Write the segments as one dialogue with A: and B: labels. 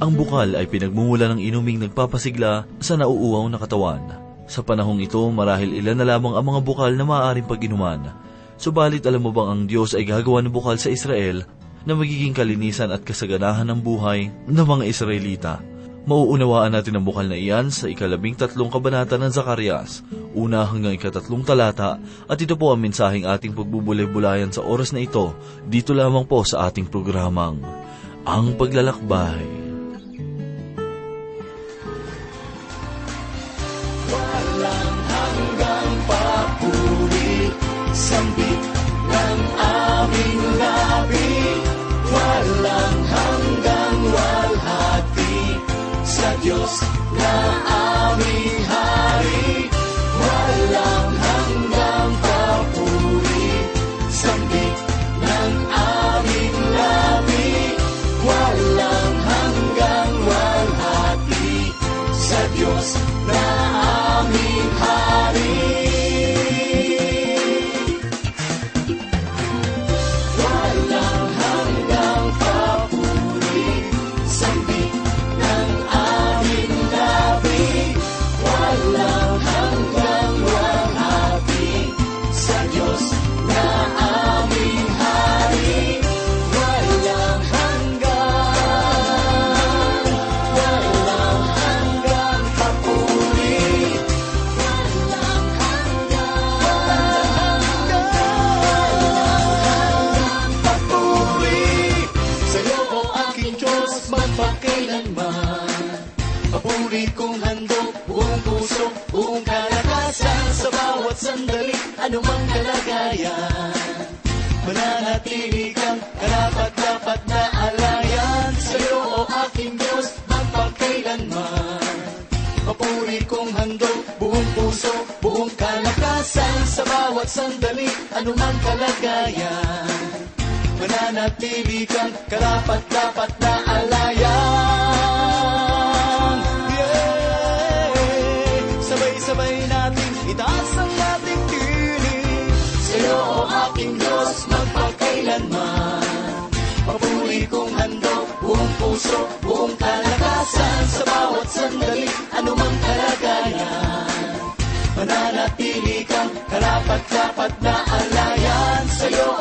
A: Ang bukal ay pinagmumula ng inuming nagpapasigla sa nauuaw na katawan. Sa panahong ito, marahil ilan na lamang ang mga bukal na maaaring pag-inuman. Subalit alam mo bang ang Diyos ay gagawa ng bukal sa Israel na magiging kalinisan at kasaganahan ng buhay ng mga Israelita. Mauunawaan natin ang bukal na iyan sa ikalabing tatlong kabanata ng Zacarias, una hanggang ikatatlong talata, at ito po ang mensaheng ating pagbubulay-bulayan sa oras na ito, dito lamang po sa ating programang, Ang Paglalakbay.
B: Sambit ng aming labi. Walang hanggang walhati sa Diyos na aming Diyos magpakailanman. Papuri kong handog, buong puso, buong kalakasan sa bawat sandali, anumang kalagayan. Mananatili kang karapat-dapat na alayan sa'yo o aking Diyos magpakailanman. Papuri kong handog, buong puso, buong kalakasan sa bawat sandali, anumang kalagayan. Mananatili kang karapat-dapat na alayan. Yeah! Sabay-sabay natin itaas ang ating tinig. Sa'yo o aking Diyos magpakailanman. Papuri kong handog, buong puso, buong kalakasan sa bawat sandali, anumang kalagayan. Mananatili kang karapat-dapat na alayan sa'yo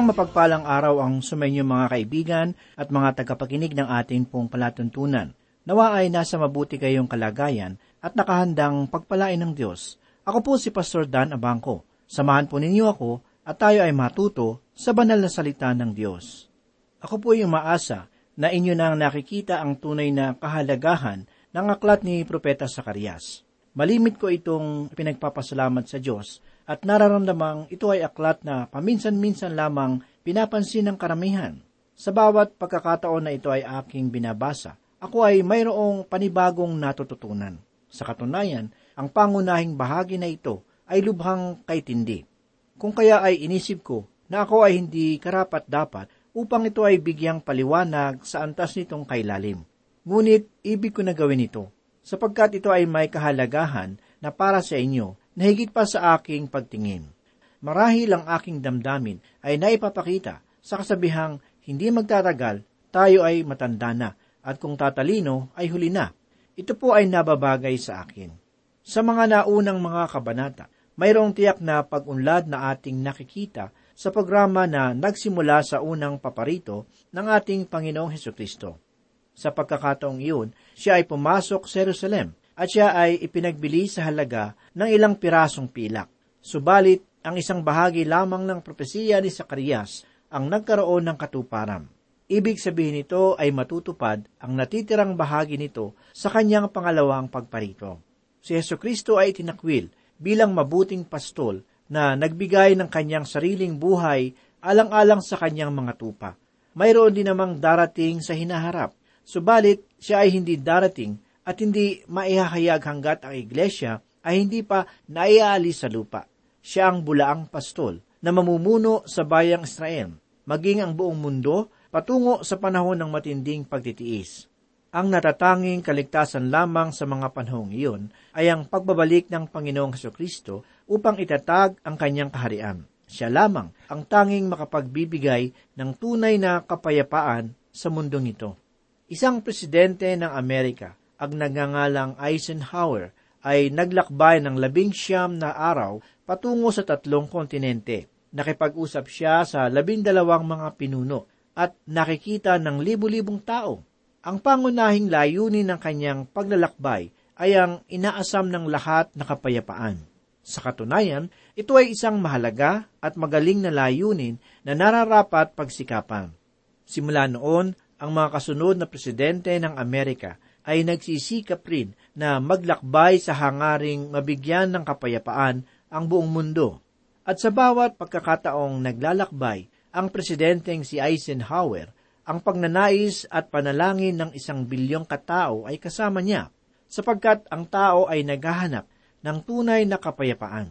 C: Isang mapagpalang araw ang sumainyo mga kaibigan at mga tagapakinig ng ating pong palatuntunan. Nawa ay nasa mabuti kayong kalagayan at nakahandang pagpalain ng Diyos. Ako po si Pastor Dan Abangco. Samahan po ninyo ako at tayo ay matuto sa banal na salita ng Diyos. Ako po ay umaasa na inyo nang nakikita ang tunay na kahalagahan ng aklat ni Propeta Sakarias. Malimit ko itong pinagpapasalamat sa Diyos at nararamdamang ito ay aklat na paminsan-minsan lamang pinapansin ng karamihan. Sa bawat pagkakataon na ito ay aking binabasa, ako ay mayroong panibagong natututunan. Sa katunayan, ang pangunahing bahagi na ito ay lubhang kaitindi. Kung kaya ay inisip ko na ako ay hindi karapat-dapat upang ito ay bigyang paliwanag sa antas nitong kailalim. Ngunit ibig ko na gawin ito, sapagkat ito ay may kahalagahan na para sa inyo na higit pa sa aking pagtingin. Marahil ang aking damdamin ay naipapakita sa kasabihang hindi magtatagal, tayo ay matanda na, at kung tatalino ay huli na. Ito po ay nababagay sa akin. Sa mga naunang mga kabanata, mayroong tiyak na pag-unlad na ating nakikita sa programa na nagsimula sa unang paparito ng ating Panginoong Heso Kristo. Sa pagkakataong iyon, siya ay pumasok sa Jerusalem at siya ay ipinagbili sa halaga ng ilang pirasong pilak. Subalit, ang isang bahagi lamang ng propesiya ni Sakarias ang nagkaroon ng katuparan. Ibig sabihin nito ay matutupad ang natitirang bahagi nito sa kanyang pangalawang pagparito. Si Yesu Kristo ay tinakwil bilang mabuting pastol na nagbigay ng kanyang sariling buhay alang-alang sa kanyang mga tupa. Mayroon din namang darating sa hinaharap, subalit siya ay hindi darating at hindi maihahayag hanggat ang iglesia ay hindi pa naiaalis sa lupa. Siya ang bulaang pastol na mamumuno sa bayang Israel, maging ang buong mundo patungo sa panahon ng matinding pagtitiis. Ang natatanging kaligtasan lamang sa mga panahong iyon ay ang pagbabalik ng Panginoong Heso Kristo upang itatag ang kanyang kaharian. Siya lamang ang tanging makapagbibigay ng tunay na kapayapaan sa mundong ito. Isang presidente ng Amerika, ang nagngangalang Eisenhower, ay naglakbay ng labing siyam na araw patungo sa tatlong kontinente. Nakipag-usap siya sa labindalawang mga pinuno at nakikita ng libu-libong tao. Ang pangunahing layunin ng kanyang paglalakbay ay ang inaasam ng lahat na kapayapaan. Sa katunayan, ito ay isang mahalaga at magaling na layunin na nararapat pagsikapan. Simula noon, ang mga kasunod na presidente ng Amerika ay nagsisikap rin na maglakbay sa hangaring mabigyan ng kapayapaan ang buong mundo. At sa bawat pagkakataong naglalakbay, ang presidenteng si Eisenhower, ang pagnanais at panalangin ng isang bilyong katao ay kasama niya, sapagkat ang tao ay naghahanap ng tunay na kapayapaan.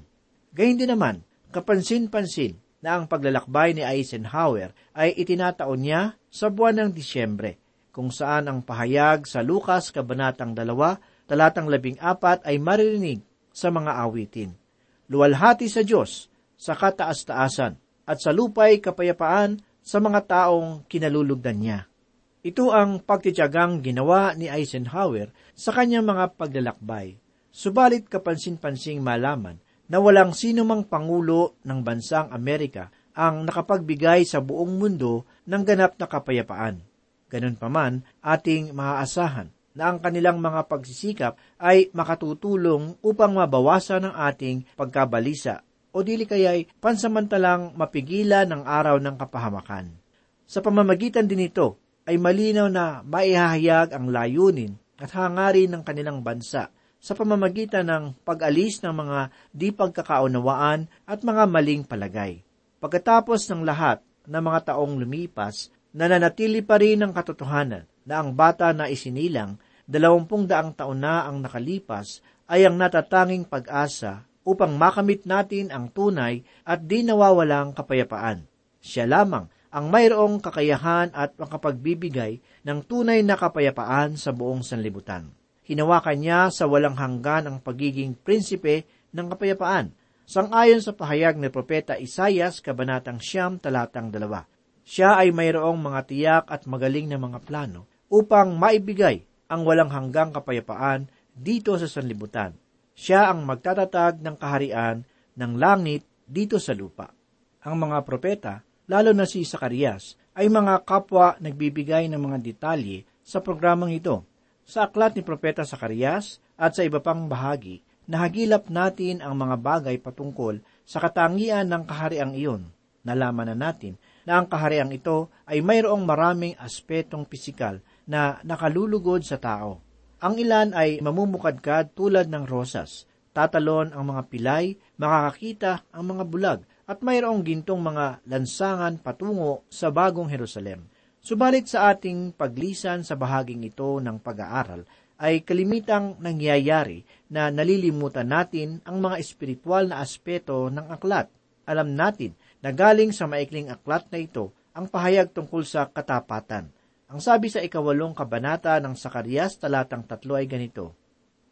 C: Gayun din naman, kapansin-pansin na ang paglalakbay ni Eisenhower ay itinataon niya sa buwan ng Disyembre, kung saan ang pahayag sa Lukas Kabanatang 2, talatang 14 ay maririnig sa mga awitin. Luwalhati sa Diyos sa kataas-taasan at sa lupay kapayapaan sa mga taong kinalulugdan niya. Ito ang pagtityagang ginawa ni Eisenhower sa kanyang mga paglalakbay. Subalit kapansin-pansing malaman na walang sino mang pangulo ng bansang Amerika ang nakapagbigay sa buong mundo ng ganap na kapayapaan. Ganun pa man, ating maaasahan na ang kanilang mga pagsisikap ay makatutulong upang mabawasan ang ating pagkabalisa o dili kaya'y pansamantalang mapigilan ang araw ng kapahamakan. Sa pamamagitan din ito, ay malinaw na maihahayag ang layunin at hangarin ng kanilang bansa sa pamamagitan ng pag-alis ng mga di pagkakaunawaan at mga maling palagay. Pagkatapos ng lahat ng mga taong lumipas, nananatili pa rin ang katotohanan na ang bata na isinilang, dalawampung daang taon na ang nakalipas, ay ang natatanging pag-asa upang makamit natin ang tunay at di nawawalang kapayapaan. Siya lamang ang mayroong kakayahan at makapagbibigay ng tunay na kapayapaan sa buong sanlibutan. Hinawakan niya sa walang hanggan ang pagiging prinsipe ng kapayapaan, sangayon sa pahayag ni Propeta Isayas, Kabanatang Siyam, Talatang Dalawa. Siya ay mayroong mga tiyak at magaling na mga plano upang maibigay ang walang hanggang kapayapaan dito sa sanlibutan siya ang magtatatag ng kaharian ng langit dito sa lupa. Ang mga propeta, lalo na si Sakarias, ay mga kapwa nagbibigay ng mga detalye sa programang ito. Sa aklat ni Propeta Sakarias at sa iba pang bahagi, nahagilap natin ang mga bagay patungkol sa katangian ng kahariang iyon. Nalaman na natin na ang kahariang ito ay mayroong maraming aspetong pisikal na nakalulugod sa tao. Ang ilan ay mamumukadkad tulad ng rosas. Tatalon ang mga pilay, makakakita ang mga bulag, at mayroong gintong mga lansangan patungo sa bagong Jerusalem. Subalit sa ating paglisan sa bahaging ito ng pag-aaral, ay kalimitang nangyayari na nalilimutan natin ang mga espiritual na aspeto ng aklat. Alam natin na galing sa maikling aklat na ito ang pahayag tungkol sa katapatan – ang sabi sa ikawalong kabanata ng Sakarias talatang tatlo ay ganito,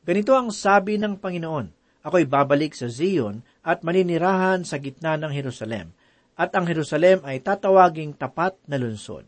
C: Ganito ang sabi ng Panginoon, Ako'y babalik sa Zion at maninirahan sa gitna ng Jerusalem, at ang Jerusalem ay tatawaging tapat na lungsod.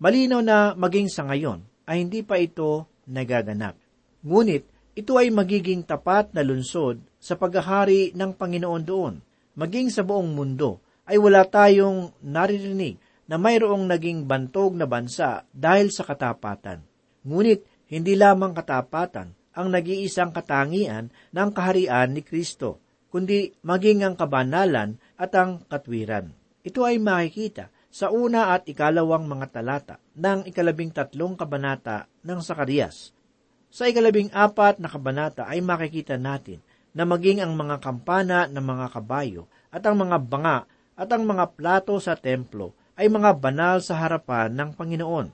C: Malinaw na maging sa ngayon ay hindi pa ito nagaganap. Ngunit ito ay magiging tapat na lungsod sa paghahari ng Panginoon doon. Maging sa buong mundo ay wala tayong naririnig na mayroong naging bantog na bansa dahil sa katapatan. Ngunit hindi lamang katapatan ang nag-iisang katangian ng kaharian ni Kristo, kundi maging ang kabanalan at ang katwiran. Ito ay makikita sa una at ikalawang mga talata ng ikalabing tatlong kabanata ng Sakarias. Sa ikalabing apat na kabanata ay makikita natin na maging ang mga kampana ng mga kabayo at ang mga banga at ang mga plato sa templo ay mga banal sa harapan ng Panginoon.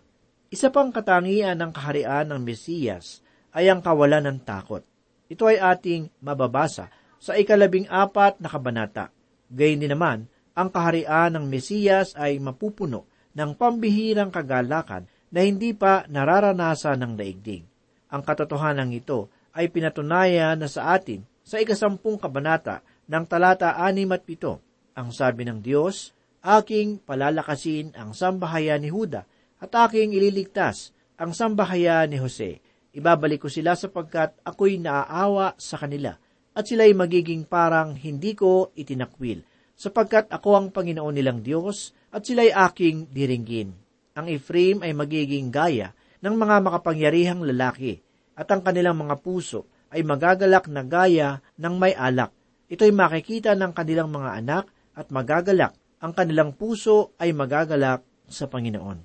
C: Isa pang katangian ng kaharian ng Mesiyas ay ang kawalan ng takot. Ito ay ating mababasa sa ikalabing apat na kabanata. Gayun din naman, ang kaharian ng Mesiyas ay mapupuno ng pambihirang kagalakan na hindi pa nararanasan ng daigdig. Ang katotohanan ito ay pinatunayan na sa atin sa ikasampung kabanata ng talata anim at pito. Ang sabi ng Diyos, Aking palalakasin ang sambahayan ni Huda at aking ililigtas ang sambahayan ni Jose. Ibabalik ko sila sapagkat ako'y naaawa sa kanila at sila'y magiging parang hindi ko itinakwil sapagkat ako ang Panginoon nilang Diyos at sila'y aking diringgin. Ang Ephraim ay magiging gaya ng mga makapangyarihang lalaki at ang kanilang mga puso ay magagalak na gaya ng may alak. Ito'y makikita ng kanilang mga anak at magagalak. Ang kanilang puso ay magagalak sa Panginoon.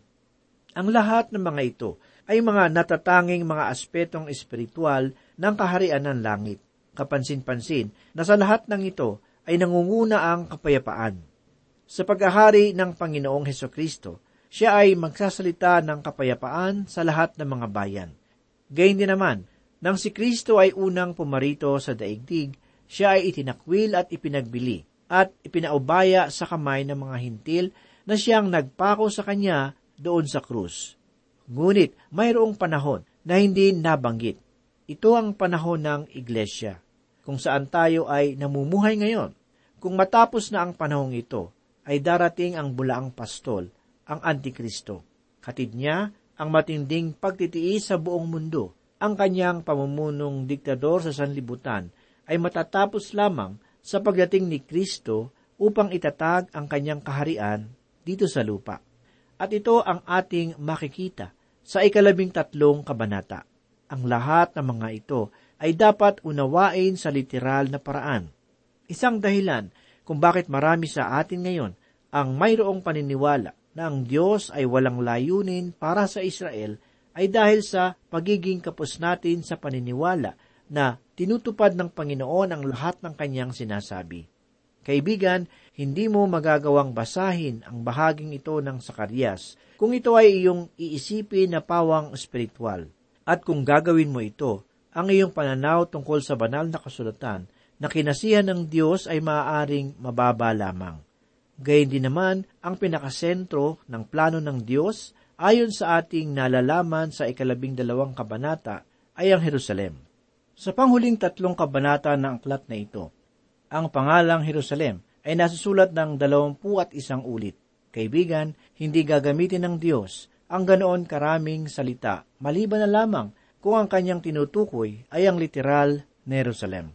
C: Ang lahat ng mga ito ay mga natatanging mga aspetong espiritual ng kaharian ng langit. Kapansin-pansin na sa lahat ng ito ay nangunguna ang kapayapaan. Sa paghahari ng Panginoong Heso Kristo, siya ay magsasalita ng kapayapaan sa lahat ng mga bayan. Gayun din naman, nang si Kristo ay unang pumarito sa daigdig, siya ay itinakwil at ipinagbili at ipinaubaya sa kamay ng mga hintil na siyang nagpako sa kanya doon sa krus. Ngunit mayroong panahon na hindi nabanggit. Ito ang panahon ng iglesia, kung saan tayo ay namumuhay ngayon. Kung matapos na ang panahong ito, ay darating ang bulaang pastol, ang Antikristo. Katid niya ang matinding pagtitiis sa buong mundo. Ang kanyang pamumunong diktador sa sanlibutan ay matatapos lamang sa pagdating ni Kristo upang itatag ang kanyang kaharian dito sa lupa. At ito ang ating makikita sa ikalabing tatlong kabanata. Ang lahat ng mga ito ay dapat unawain sa literal na paraan. Isang dahilan kung bakit marami sa atin ngayon ang mayroong paniniwala na ang Diyos ay walang layunin para sa Israel ay dahil sa pagiging kapos natin sa paniniwala na tinutupad ng Panginoon ang lahat ng kanyang sinasabi. Kaibigan, hindi mo magagawang basahin ang bahaging ito ng Sakarias kung ito ay iyong iisipin na pawang espiritual. At kung gagawin mo ito, ang iyong pananaw tungkol sa banal na kasulatan na kinasihan ng Diyos ay maaaring mababa lamang. Gayun din naman ang pinakasentro ng plano ng Diyos ayon sa ating nalalaman sa ikalabing dalawang kabanata ay ang Jerusalem. Sa panghuling tatlong kabanata ng aklat na ito, ang pangalang Jerusalem ay nasusulat ng dalawampu at isang ulit. Kaibigan, hindi gagamitin ng Diyos ang ganoon karaming salita, maliban na lamang kung ang kanyang tinutukoy ay ang literal na Jerusalem.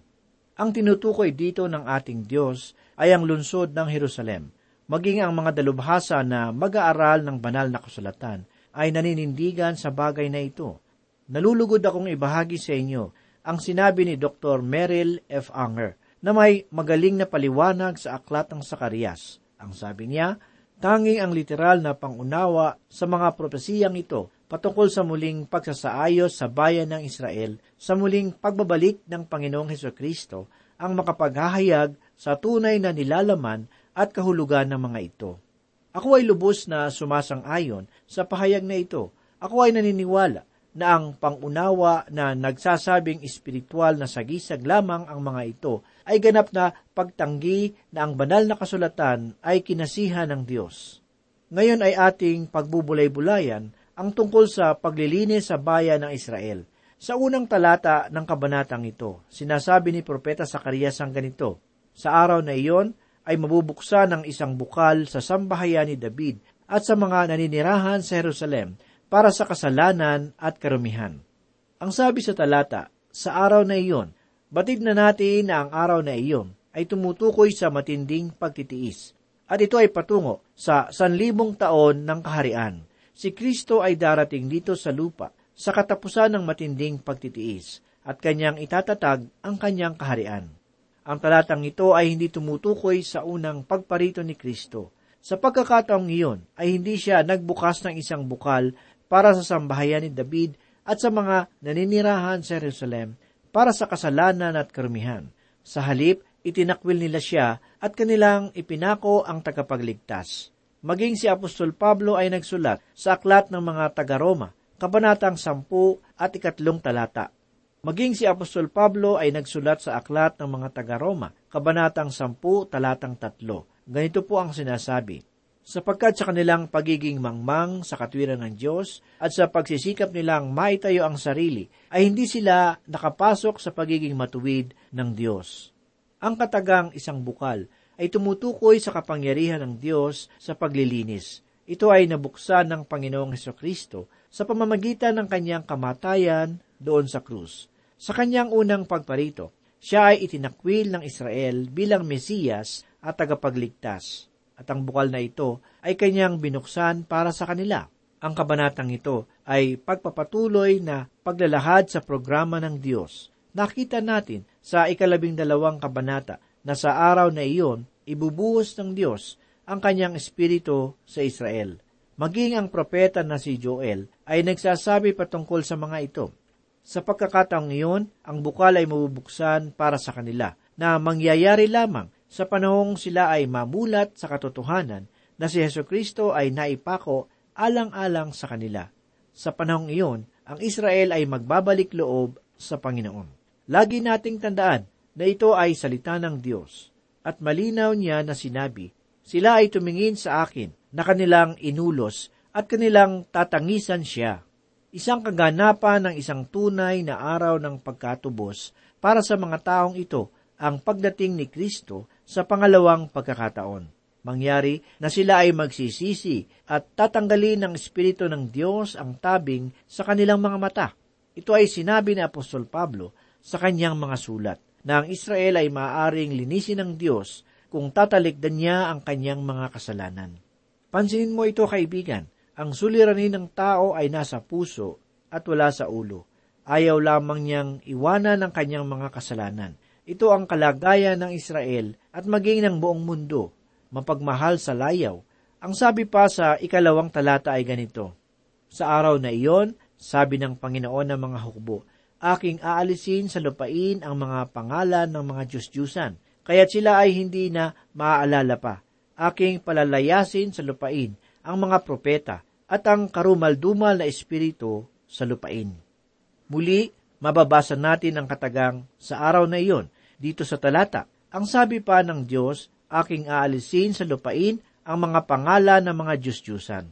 C: Ang tinutukoy dito ng ating Diyos ay ang lungsod ng Jerusalem, maging ang mga dalubhasa na mag-aaral ng banal na kasulatan ay naninindigan sa bagay na ito. Nalulugod akong ibahagi sa inyo ang sinabi ni Dr. Merrill F. Anger na may magaling na paliwanag sa aklat ng Sakarias. Ang sabi niya, tanging ang literal na pangunawa sa mga propesiyang ito patungkol sa muling pagsasaayos sa bayan ng Israel sa muling pagbabalik ng Panginoong Heso Kristo ang makapaghahayag sa tunay na nilalaman at kahulugan ng mga ito. Ako ay lubos na sumasang-ayon sa pahayag na ito. Ako ay naniniwala na ang pangunawa na nagsasabing espiritual na sagisag lamang ang mga ito ay ganap na pagtanggi na ang banal na kasulatan ay kinasihan ng Diyos. Ngayon ay ating pagbubulay-bulayan ang tungkol sa paglilinis sa bayan ng Israel. Sa unang talata ng kabanatang ito, sinasabi ni Propeta Sakarias ang ganito, Sa araw na iyon ay mabubuksan ang isang bukal sa sambahayan ni David at sa mga naninirahan sa Jerusalem para sa kasalanan at karumihan. Ang sabi sa talata, sa araw na iyon, batid na natin na ang araw na iyon ay tumutukoy sa matinding pagtitiis, at ito ay patungo sa sanlibong taon ng kaharian si Kristo ay darating dito sa lupa sa katapusan ng matinding pagtitiis at kanyang itatatag ang kanyang kaharian. Ang talatang ito ay hindi tumutukoy sa unang pagparito ni Kristo, Sa pagkakataong iyon ay hindi siya nagbukas ng isang bukal para sa sambahayan ni David at sa mga naninirahan sa Jerusalem para sa kasalanan at karumihan. Sa halip, itinakwil nila siya at kanilang ipinako ang tagapagligtas. Maging si Apostol Pablo ay nagsulat sa aklat ng mga taga-Roma, kabanatang 10 at ikatlong talata. Maging si Apostol Pablo ay nagsulat sa aklat ng mga taga-Roma, kabanatang 10 talatang 3. Ganito po ang sinasabi, sapagkat sa kanilang pagiging mangmang sa katwiran ng Diyos at sa pagsisikap nilang maitayo ang sarili, ay hindi sila nakapasok sa pagiging matuwid ng Diyos. Ang katagang isang bukal ay tumutukoy sa kapangyarihan ng Diyos sa paglilinis. Ito ay nabuksan ng Panginoong Heso Kristo sa pamamagitan ng kanyang kamatayan doon sa krus. Sa kanyang unang pagparito, siya ay itinakwil ng Israel bilang Mesiyas at tagapagligtas at ang bukal na ito ay kanyang binuksan para sa kanila. Ang kabanatang ito ay pagpapatuloy na paglalahad sa programa ng Diyos. Nakita natin sa ikalabing dalawang kabanata na sa araw na iyon, ibubuhos ng Diyos ang kanyang espiritu sa Israel. Maging ang propeta na si Joel ay nagsasabi patungkol sa mga ito. Sa pagkakataong iyon, ang bukal ay mabubuksan para sa kanila na mangyayari lamang sa panahong sila ay mamulat sa katotohanan na si Heso Kristo ay naipako alang-alang sa kanila. Sa panahong iyon, ang Israel ay magbabalik loob sa Panginoon. Lagi nating tandaan na ito ay salita ng Diyos at malinaw niya na sinabi, sila ay tumingin sa akin na kanilang inulos at kanilang tatangisan siya. Isang kaganapan ng isang tunay na araw ng pagkatubos para sa mga taong ito ang pagdating ni Kristo sa pangalawang pagkakataon. Mangyari na sila ay magsisisi at tatanggalin ng Espiritu ng Diyos ang tabing sa kanilang mga mata. Ito ay sinabi ni Apostol Pablo sa kanyang mga sulat na ang Israel ay maaaring linisin ng Diyos kung tatalikdan niya ang kanyang mga kasalanan. Pansinin mo ito, kaibigan. Ang suliranin ng tao ay nasa puso at wala sa ulo. Ayaw lamang niyang iwanan ang kanyang mga kasalanan. Ito ang kalagayan ng Israel at maging ng buong mundo, mapagmahal sa layaw. Ang sabi pa sa ikalawang talata ay ganito, Sa araw na iyon, sabi ng Panginoon ng mga hukbo, aking aalisin sa lupain ang mga pangalan ng mga Diyos-Diyusan, kaya't sila ay hindi na maaalala pa. Aking palalayasin sa lupain ang mga propeta at ang karumal-dumal na espiritu sa lupain. Muli, mababasa natin ang katagang sa araw na iyon dito sa talata. Ang sabi pa ng Diyos, aking aalisin sa lupain ang mga pangalan ng mga Diyos-Diyusan.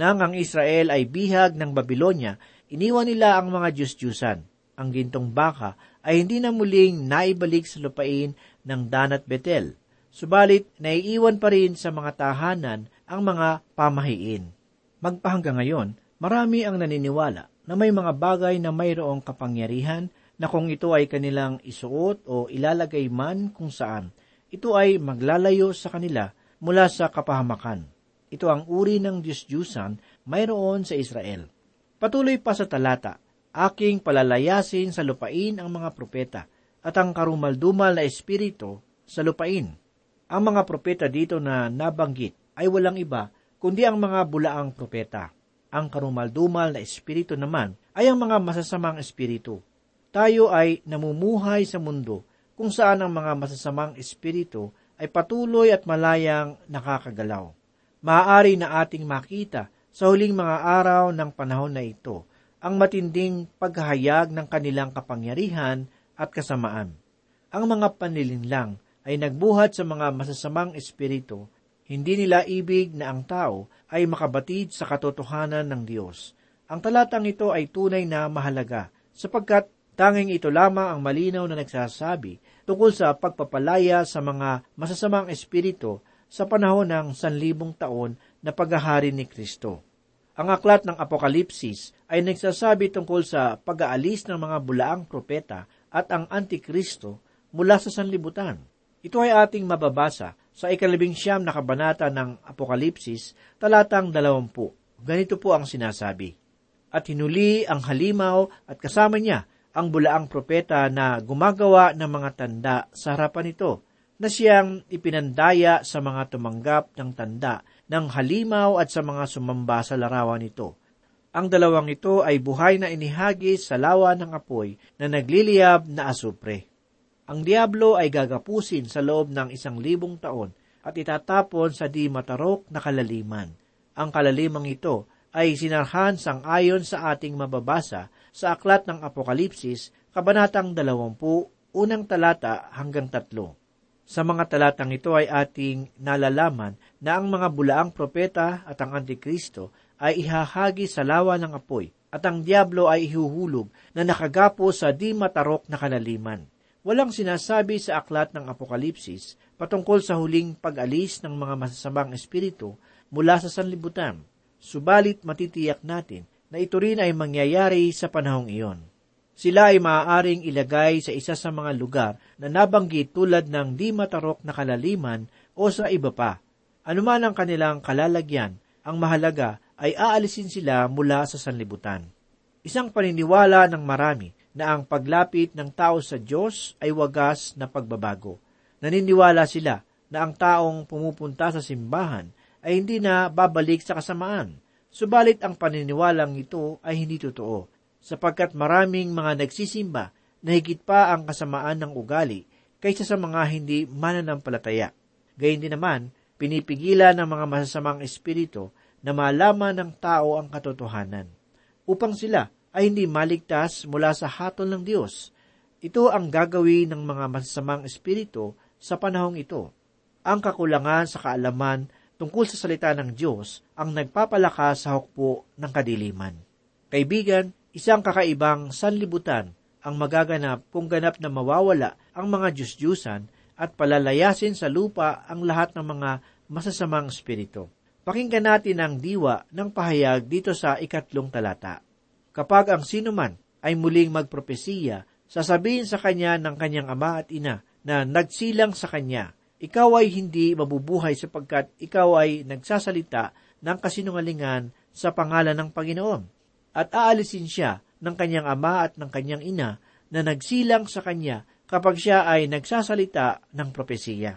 C: Nang ang Israel ay bihag ng Babylonia, iniwan nila ang mga Diyos-Diyusan. Ang gintong baka ay hindi na muling naibalik sa lupain ng Dan at Betel. Subalit, naiiwan pa rin sa mga tahanan ang mga pamahiin. Magpahanggang ngayon, marami ang naniniwala na may mga bagay na mayroong kapangyarihan na kung ito ay kanilang isuot o ilalagay man kung saan, ito ay maglalayo sa kanila mula sa kapahamakan. Ito ang uri ng Diyos-Diyusan mayroon sa Israel. Patuloy pa sa talata, aking palalayasin sa lupain ang mga propeta at ang karumaldumal na espiritu sa lupain. Ang mga propeta dito na nabanggit ay walang iba kundi ang mga bulaang propeta. Ang karumaldumal na espiritu naman ay ang mga masasamang espiritu. Tayo ay namumuhay sa mundo kung saan ang mga masasamang espiritu ay patuloy at malayang nakakagalaw. Maaari na ating makita sa huling mga araw ng panahon na ito ang matinding paghahayag ng kanilang kapangyarihan at kasamaan. Ang mga panlilinlang ay nagbuhat sa mga masasamang espiritu hindi nila ibig na ang tao ay makabatid sa katotohanan ng Diyos. Ang talatang ito ay tunay na mahalaga sapagkat tanging ito lamang ang malinaw na nagsasabi tungkol sa pagpapalaya sa mga masasamang espiritu sa panahon ng sanlibong taon na paghahari ni Kristo. Ang aklat ng Apokalipsis ay nagsasabi tungkol sa pag-aalis ng mga bulaang propeta at ang Antikristo mula sa sanlibutan. Ito ay ating mababasa sa ikalabing siyam na kabanata ng Apokalipsis, talatang dalawampu. Ganito po ang sinasabi. At hinuli ang halimaw at kasama niya ang bulaang propeta na gumagawa ng mga tanda sa harapan nito. na siyang ipinandaya sa mga tumanggap ng tanda ng halimaw at sa mga sumamba sa larawan nito. Ang dalawang ito ay buhay na inihagis sa lawa ng apoy na nagliliyab na asupre. Ang diablo ay gagapusin sa loob ng isang libong taon at itatapon sa di matarok na kalaliman. Ang kalalimang ito ay sinarhan sang ayon sa ating mababasa sa aklat ng Apokalipsis, Kabanatang 20, unang talata hanggang tatlo. Sa mga talatang ito ay ating nalalaman na ang mga bulaang propeta at ang Antikristo ay ihahagi sa lawa ng apoy at ang Diablo ay ihuhulog na nakagapo sa di matarok na kanaliman. Walang sinasabi sa aklat ng Apokalipsis patungkol sa huling pag-alis ng mga masasamang espiritu mula sa sanlibutan. Subalit matitiyak natin na ito rin ay mangyayari sa panahong iyon sila ay maaaring ilagay sa isa sa mga lugar na nabanggit tulad ng di matarok na kalaliman o sa iba pa. Anuman ang kanilang kalalagyan, ang mahalaga ay aalisin sila mula sa sanlibutan. Isang paniniwala ng marami na ang paglapit ng tao sa Diyos ay wagas na pagbabago. Naniniwala sila na ang taong pumupunta sa simbahan ay hindi na babalik sa kasamaan. Subalit ang paniniwalang ito ay hindi totoo sapagkat maraming mga nagsisimba na higit pa ang kasamaan ng ugali kaysa sa mga hindi mananampalataya. Gayun din naman, pinipigilan ng mga masasamang espiritu na malaman ng tao ang katotohanan, upang sila ay hindi maligtas mula sa hatol ng Diyos. Ito ang gagawin ng mga masasamang espiritu sa panahong ito. Ang kakulangan sa kaalaman tungkol sa salita ng Diyos ang nagpapalakas sa hukbo ng kadiliman. Kaibigan, Isang kakaibang sanlibutan ang magaganap kung ganap na mawawala ang mga Diyos-Diyusan at palalayasin sa lupa ang lahat ng mga masasamang espiritu. Pakinggan natin ang diwa ng pahayag dito sa ikatlong talata. Kapag ang sinuman ay muling magpropesiya, sasabihin sa kanya ng kanyang ama at ina na nagsilang sa kanya, ikaw ay hindi mabubuhay sapagkat ikaw ay nagsasalita ng kasinungalingan sa pangalan ng Panginoon at aalisin siya ng kanyang ama at ng kanyang ina na nagsilang sa kanya kapag siya ay nagsasalita ng propesiya.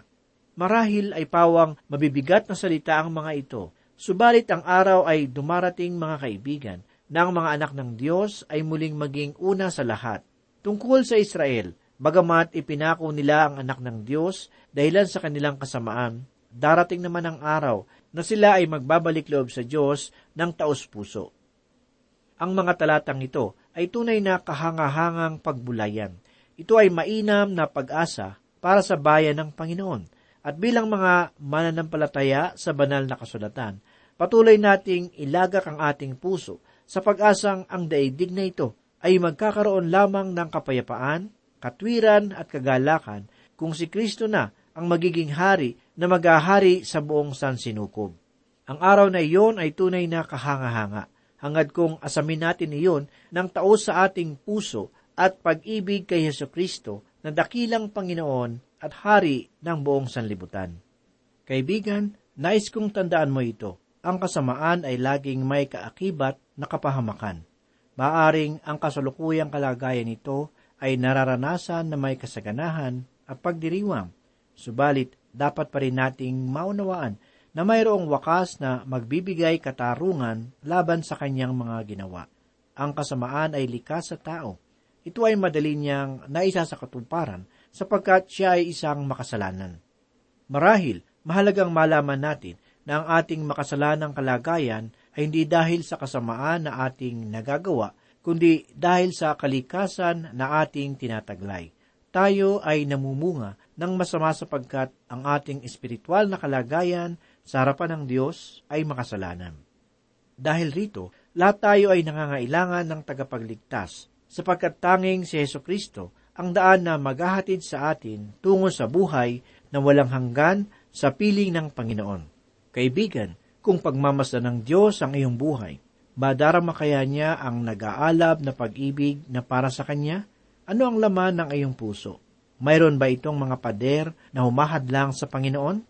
C: Marahil ay pawang mabibigat na salita ang mga ito, subalit ang araw ay dumarating mga kaibigan na mga anak ng Diyos ay muling maging una sa lahat. Tungkol sa Israel, bagamat ipinako nila ang anak ng Diyos dahilan sa kanilang kasamaan, darating naman ang araw na sila ay magbabalik loob sa Diyos ng taos puso. Ang mga talatang ito ay tunay na kahangahangang pagbulayan. Ito ay mainam na pag-asa para sa bayan ng Panginoon. At bilang mga mananampalataya sa banal na kasulatan, patuloy nating ilagak ang ating puso sa pag-asang ang daigdig na ito ay magkakaroon lamang ng kapayapaan, katwiran at kagalakan kung si Kristo na ang magiging hari na maghahari sa buong sansinukob. Ang araw na iyon ay tunay na kahanga-hanga hangad kong asamin natin iyon ng taos sa ating puso at pag-ibig kay Yeso Kristo na dakilang Panginoon at Hari ng buong sanlibutan. Kaibigan, nais kong tandaan mo ito. Ang kasamaan ay laging may kaakibat na kapahamakan. Maaring ang kasalukuyang kalagayan nito ay nararanasan na may kasaganahan at pagdiriwang. Subalit, dapat pa rin nating maunawaan na mayroong wakas na magbibigay katarungan laban sa kanyang mga ginawa. Ang kasamaan ay likas sa tao. Ito ay madali niyang naisa sa katuparan sapagkat siya ay isang makasalanan. Marahil, mahalagang malaman natin na ang ating makasalanang kalagayan ay hindi dahil sa kasamaan na ating nagagawa, kundi dahil sa kalikasan na ating tinataglay. Tayo ay namumunga ng masama sapagkat ang ating espiritual na kalagayan sa harapan ng Diyos ay makasalanan. Dahil rito, lahat tayo ay nangangailangan ng tagapagligtas, sapagkat tanging si Yeso Kristo ang daan na maghahatid sa atin tungo sa buhay na walang hanggan sa piling ng Panginoon. Kaibigan, kung pagmamasdan ng Diyos ang iyong buhay, madarama kaya niya ang nag-aalab na pag-ibig na para sa Kanya? Ano ang laman ng iyong puso? Mayroon ba itong mga pader na humahadlang sa Panginoon?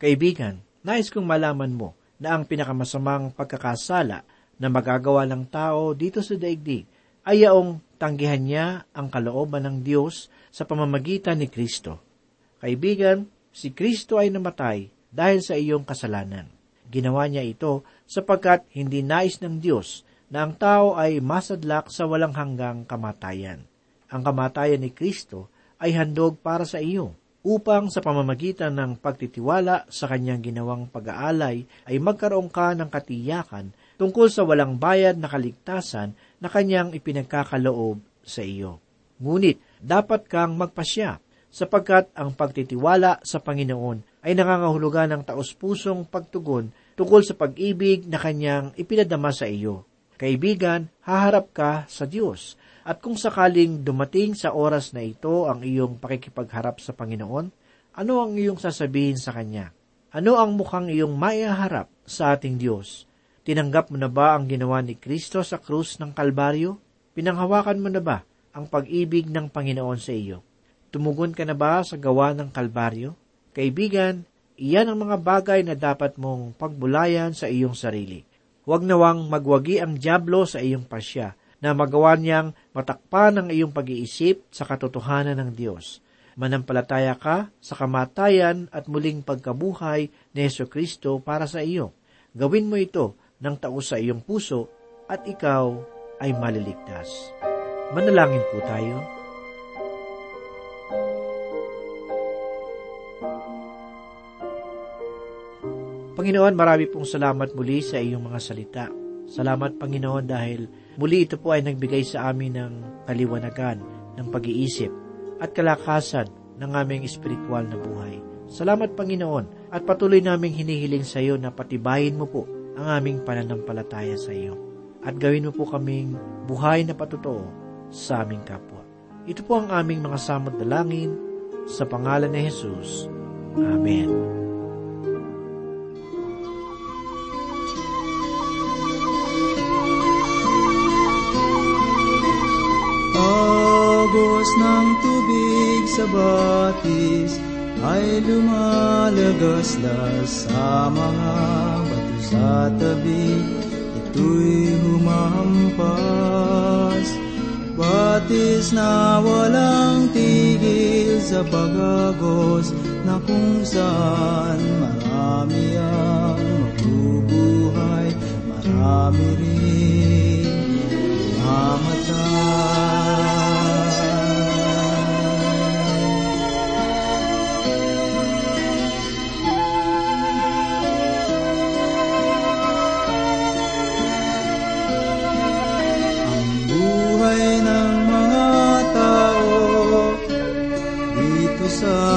C: Kaibigan, Nais kong malaman mo na ang pinakamasamang pagkakasala na magagawa ng tao dito sa daigdig ay yaong tanggihan niya ang kalooban ng Diyos sa pamamagitan ni Kristo. Kaibigan, si Kristo ay namatay dahil sa iyong kasalanan. Ginawa niya ito sapagkat hindi nais ng Diyos na ang tao ay masadlak sa walang hanggang kamatayan. Ang kamatayan ni Kristo ay handog para sa iyo upang sa pamamagitan ng pagtitiwala sa kanyang ginawang pag-aalay ay magkaroon ka ng katiyakan tungkol sa walang bayad na kaligtasan na kanyang ipinagkakaloob sa iyo. Ngunit dapat kang magpasya sapagkat ang pagtitiwala sa Panginoon ay nangangahulugan ng taos-pusong pagtugon tungkol sa pag-ibig na kanyang ipinadama sa iyo. Kaibigan, haharap ka sa Diyos at kung sakaling dumating sa oras na ito ang iyong pakikipagharap sa Panginoon, ano ang iyong sasabihin sa Kanya? Ano ang mukhang iyong maiharap sa ating Diyos? Tinanggap mo na ba ang ginawa ni Kristo sa krus ng Kalbaryo? Pinanghawakan mo na ba ang pag-ibig ng Panginoon sa iyo? Tumugon ka na ba sa gawa ng Kalbaryo? Kaibigan, iyan ang mga bagay na dapat mong pagbulayan sa iyong sarili. Huwag nawang magwagi ang Diablo sa iyong pasya na magawa niyang matakpan ang iyong pag-iisip sa katotohanan ng Diyos. Manampalataya ka sa kamatayan at muling pagkabuhay ni Yeso Kristo para sa iyo. Gawin mo ito ng taos sa iyong puso at ikaw ay maliligtas. Manalangin po tayo. Panginoon, marami pong salamat muli sa iyong mga salita. Salamat, Panginoon, dahil Muli ito po ay nagbigay sa amin ng kaliwanagan, ng pag-iisip, at kalakasan ng aming espiritual na buhay. Salamat Panginoon at patuloy naming hinihiling sa iyo na patibayin mo po ang aming pananampalataya sa iyo. At gawin mo po kaming buhay na patotoo sa aming kapwa. Ito po ang aming mga samot dalangin sa pangalan ni Jesus. Amen.
D: Ng tubig sa batis ay lumalagaslas sa mga bato sa tabi. Ito'y humampas. Batis na walang tigil sa pagagos na kung saan marami ang mabubuhay, marami rin mamatay. Agos